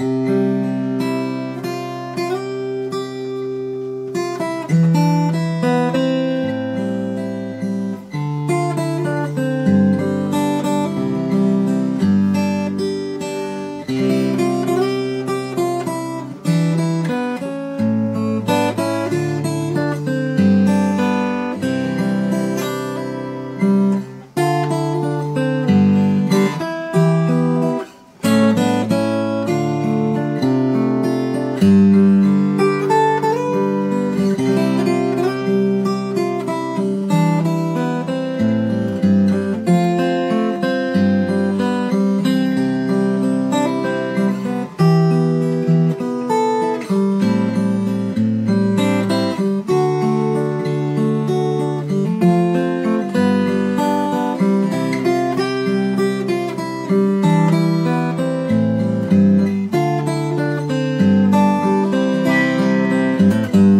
you Música Bye.